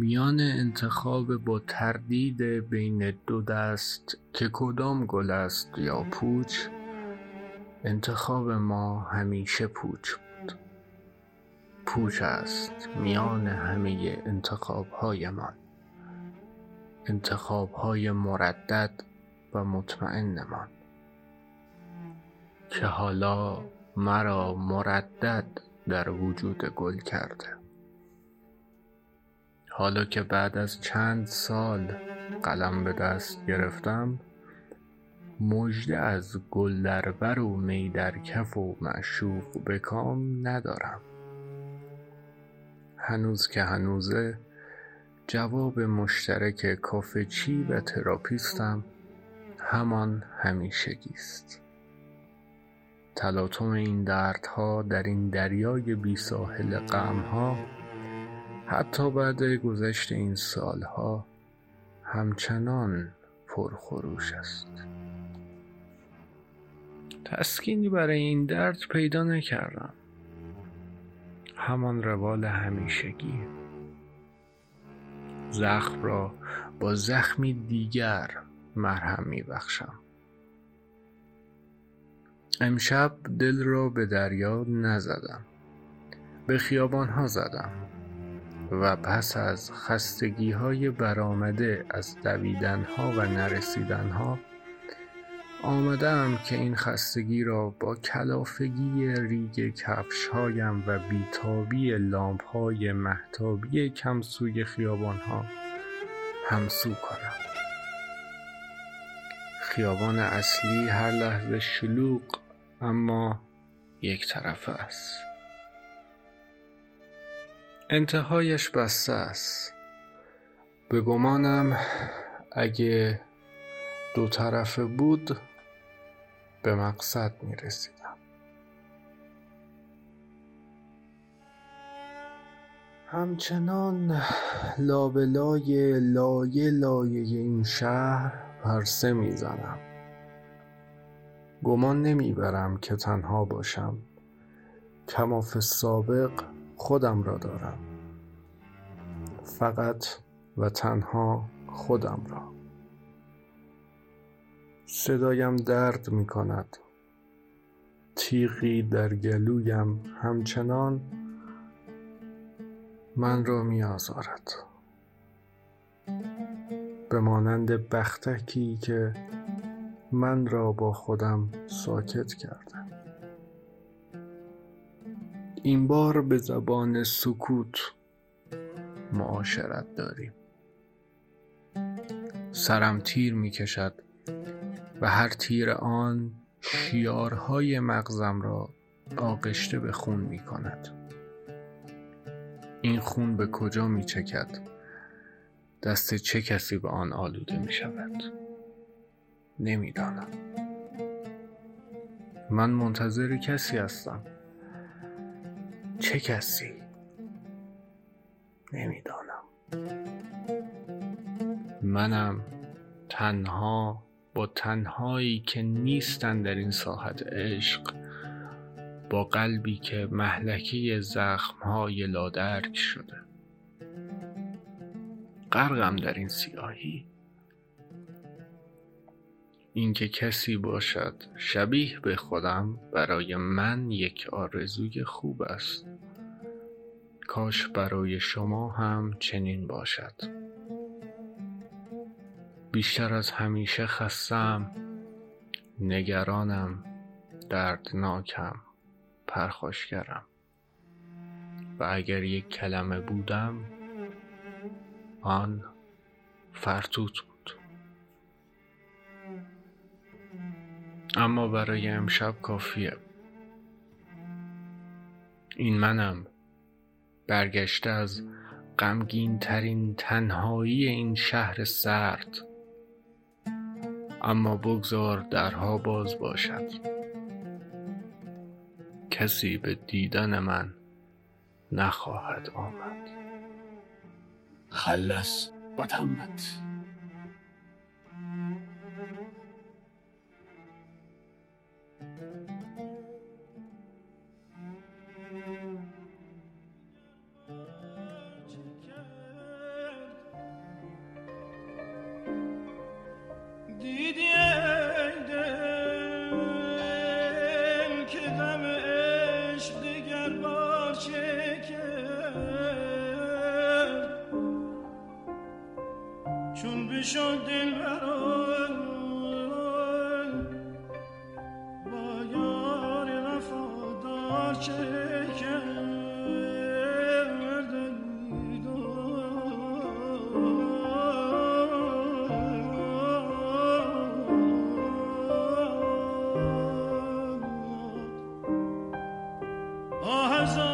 میان انتخاب با تردید بین دو دست که کدام گل است یا پوچ انتخاب ما همیشه پوچ بود. پوچ است میان همه انتخابهایمان. انتخابهای مردد و مطمئنمان. که حالا مرا مردد در وجود گل کرده. حالا که بعد از چند سال قلم به دست گرفتم مژده از گل در بر و می در کف و معشوق به کام ندارم. هنوز که هنوزه جواب مشترک کافه چی و تراپیستم همان همیشگی است تلاطم این دردها در این دریای بی ساحل غمها حتی بعد گذشت این سالها همچنان پرخروش است. تسکینی برای این درد پیدا نکردم. همان روال همیشگی. زخم را با زخمی دیگر مرهم می بخشم امشب دل را به دریا نزدم. به خیابان ها زدم. و پس از خستگی های برآمده از دویدن ها و نرسیدن ها آمدم که این خستگی را با کلافگی ریگ هایم و بیتابی لامپ های مهتابی کمسوی خیابان ها همسو کنم. خیابان اصلی هر لحظه شلوغ اما یک طرفه است. انتهایش بسته است. به گمانم اگه دو طرفه بود به مقصد می رسیدم. همچنان لابلای لایه لایه این شهر پرسه می زنم. گمان نمی برم که تنها باشم. کماف سابق خودم را دارم. فقط و تنها خودم را. صدایم درد می کند. تیغی در گلویم همچنان من را می آزارد. به مانند بختکی که من را با خودم ساکت کرده. این بار به زبان سکوت معاشرت داریم. سرم تیر می کشد و هر تیر آن شیارهای مغزم را آغشته به خون می کند این خون به کجا می چکد دست چه کسی به آن آلوده می شود نمی‌دانم. من منتظر کسی هستم. چه کسی؟ نمی‌دانم. منم تنها با تنهایی که نیستن در این ساحت عشق با قلبی که محلکه زخمهای لادرک شده. غرقم در این سیاهی. اینکه کسی باشد شبیه به خودم برای من یک آرزوی خوب است. کاش برای شما هم چنین باشد. بیشتر از همیشه خستم نگرانم دردناکم پرخاشگرم. و اگر یک کلمه بودم آن فرتوت بود. اما برای امشب کافیه. این منم برگشته از غمگین ترین تنهایی این شهر سرد. اما بگذار درها باز باشد. کسی به دیدن من نخواهد آمد. خلص و تمت. شد دل با یار وفادار چه آه